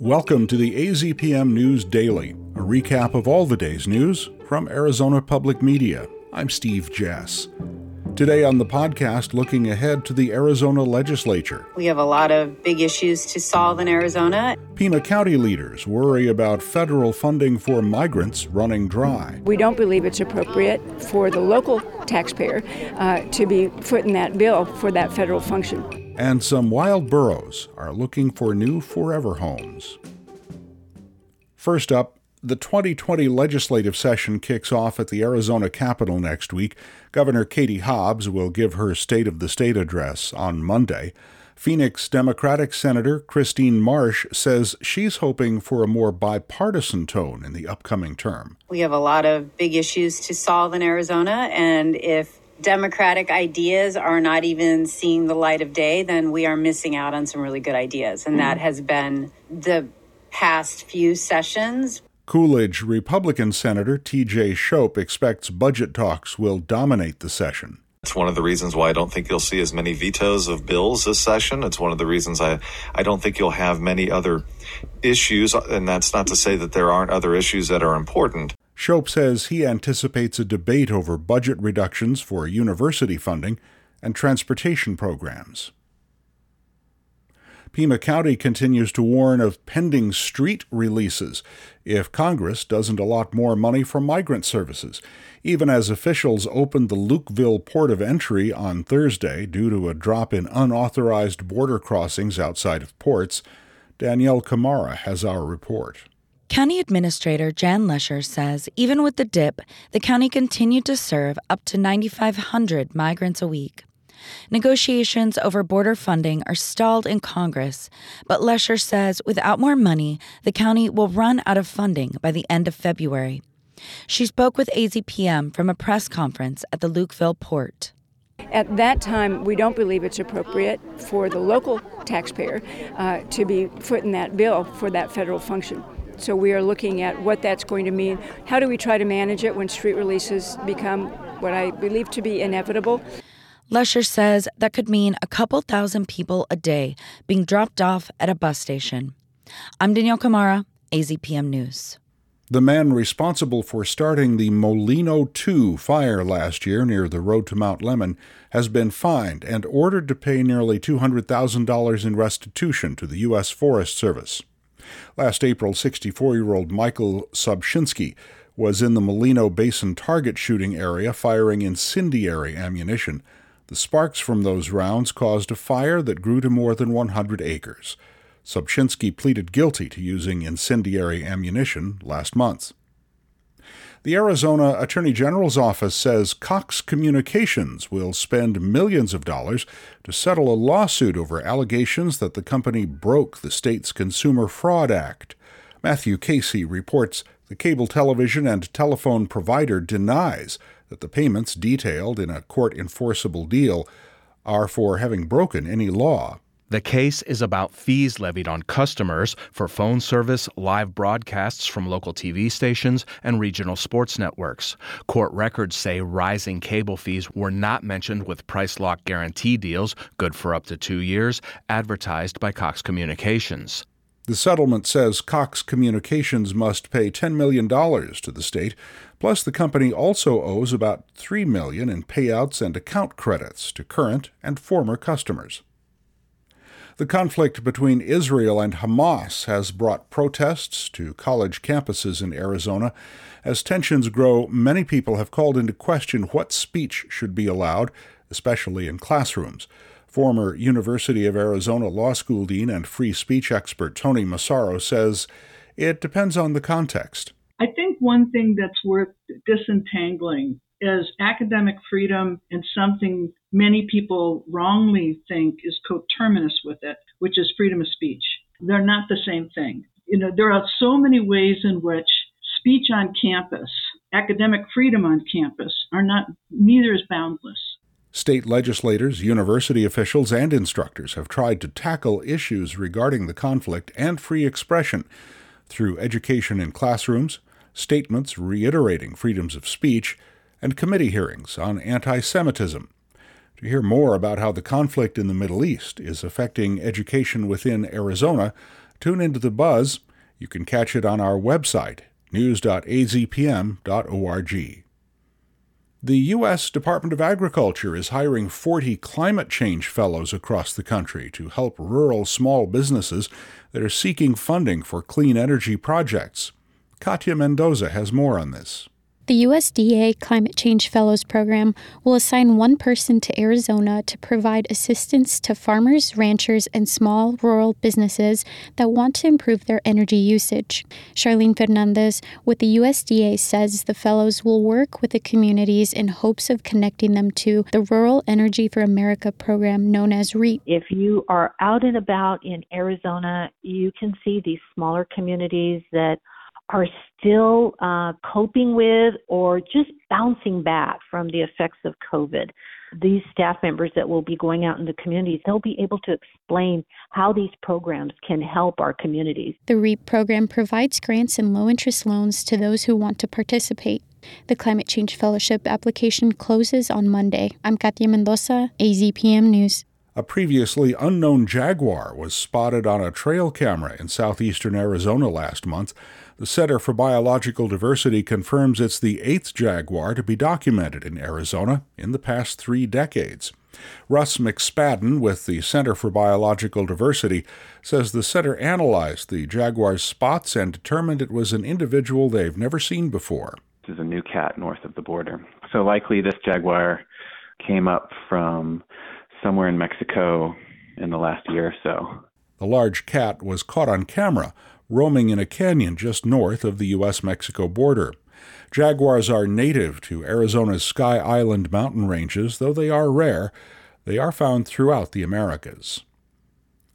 Welcome to the AZPM News Daily, a recap of all the day's news from Arizona Public Media. I'm Steve Jess. Today on the podcast, looking ahead to the Arizona legislature. We have a lot of big issues to solve in Arizona. Pima County leaders worry about federal funding for migrants running dry. We don't believe it's appropriate for the local taxpayer uh, to be footing that bill for that federal function and some wild burros are looking for new forever homes. First up, the 2020 legislative session kicks off at the Arizona Capitol next week. Governor Katie Hobbs will give her State of the State address on Monday. Phoenix Democratic Senator Christine Marsh says she's hoping for a more bipartisan tone in the upcoming term. We have a lot of big issues to solve in Arizona, and if democratic ideas are not even seeing the light of day, then we are missing out on some really good ideas. And that mm-hmm. has been the past few sessions. Coolidge Republican Senator TJ Shope expects budget talks will dominate the session. It's one of the reasons why I don't think you'll see as many vetoes of bills this session. It's one of the reasons I, I don't think you'll have many other issues. And that's not to say that there aren't other issues that are important. Shope says he anticipates a debate over budget reductions for university funding and transportation programs. Pima County continues to warn of pending street releases if Congress doesn't allot more money for migrant services, even as officials opened the Lukeville port of entry on Thursday due to a drop in unauthorized border crossings outside of ports. Danyelle Khmara has our report. County Administrator Jan Lesher says even with the dip, the county continued to serve up to 9,500 migrants a week. Negotiations over border funding are stalled in Congress, but Lesher says without more money, the county will run out of funding by the end of February. She spoke with AZPM from a press conference at the Lukeville port. At that time, we don't believe it's appropriate for the local taxpayer uh, to be footing that bill for that federal function. So we are looking at what that's going to mean. How do we try to manage it when street releases become what I believe to be inevitable? Lesher says that could mean a couple thousand people a day being dropped off at a bus station. I'm Danyelle Khmara, AZPM News. The man responsible for starting the Molino 2 fire last year near the road to Mount Lemmon has been fined and ordered to pay nearly $200,000 in restitution to the U.S. Forest Service. Last April, 64 year old Michael Sobczynski was in the Molino Basin target shooting area firing incendiary ammunition. The sparks from those rounds caused a fire that grew to more than 100 acres. Sobczynski pleaded guilty to using incendiary ammunition last month. The Arizona Attorney General's office says Cox Communications will spend millions of dollars to settle a lawsuit over allegations that the company broke the state's Consumer Fraud Act. Matthew Casey reports the cable television and telephone provider denies that the payments detailed in a court enforceable deal are for having broken any law. The case is about fees levied on customers for phone service, live broadcasts from local TV stations, and regional sports networks. Court records say rising cable fees were not mentioned with price lock guarantee deals, good for up to two years, advertised by Cox Communications. The settlement says Cox Communications must pay $10 million to the state, plus the company also owes about 3 million in payouts and account credits to current and former customers. The conflict between Israel and Hamas has brought protests to college campuses in Arizona. As tensions grow, many people have called into question what speech should be allowed, especially in classrooms. Former University of Arizona Law School Dean and free speech expert Toni Massaro says it depends on the context. I think one thing that's worth disentangling is academic freedom and something many people wrongly think is coterminous with it, which is freedom of speech. They're not the same thing. You know, there are so many ways in which speech on campus, academic freedom on campus are not neither is boundless. State legislators, university officials, and instructors have tried to tackle issues regarding the conflict and free expression through education in classrooms, statements reiterating freedoms of speech, and committee hearings on anti Semitism. To hear more about how the conflict in the Middle East is affecting education within Arizona, Tune into the buzz. You can catch it on our website, news.azpm.org. The U.S. Department of Agriculture is hiring 40 climate change fellows across the country to help rural small businesses that are seeking funding for clean energy projects. Katya Mendoza has more on this. The USDA Climate Change Fellows Program will assign one person to Arizona to provide assistance to farmers, ranchers, and small rural businesses that want to improve their energy usage. Charlene Fernandez with the USDA says the fellows will work with the communities in hopes of connecting them to the Rural Energy for America program known as REAP. If you are out and about in Arizona, you can see these smaller communities that are still uh, coping with or just bouncing back from the effects of COVID. These staff members that will be going out in the communities, they'll be able to explain how these programs can help our communities. The REAP program provides grants and low interest loans to those who want to participate. The Climate Change Fellowship application closes on Monday. I'm Katya Mendoza, AZPM News. A previously unknown jaguar was spotted on a trail camera in southeastern Arizona last month. The Center for Biological Diversity confirms it's the eighth jaguar to be documented in Arizona in the past three decades. Russ McSpadden with the Center for Biological Diversity says the center analyzed the jaguar's spots and determined it was an individual they've never seen before. This is a new cat north of the border. So likely this jaguar came up from somewhere in Mexico in the last year or so. The large cat was caught on camera roaming in a canyon just north of the U.S. Mexico border. Jaguars are native to Arizona's Sky Island mountain ranges, though they are rare. They are found throughout the Americas.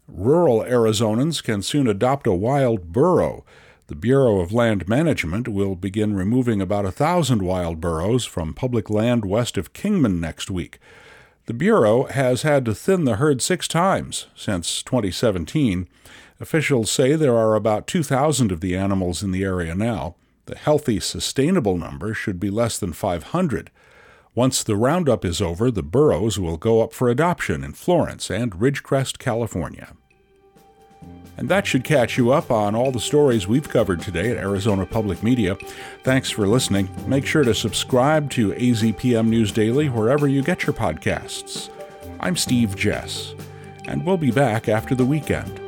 Rural Arizonans can soon adopt a wild burro. The Bureau of Land Management will begin removing about a thousand wild burros from public land west of Kingman next week. The Bureau has had to thin the herd six times since 2017. Officials say there are about 2,000 of the animals in the area now. The healthy, sustainable number should be less than 500. Once the roundup is over, the burros will go up for adoption in Florence and Ridgecrest, California. And that should catch you up on all the stories we've covered today at Arizona Public Media. Thanks for listening. Make sure to subscribe to AZPM News Daily wherever you get your podcasts. I'm Steve Jess, and we'll be back after the weekend.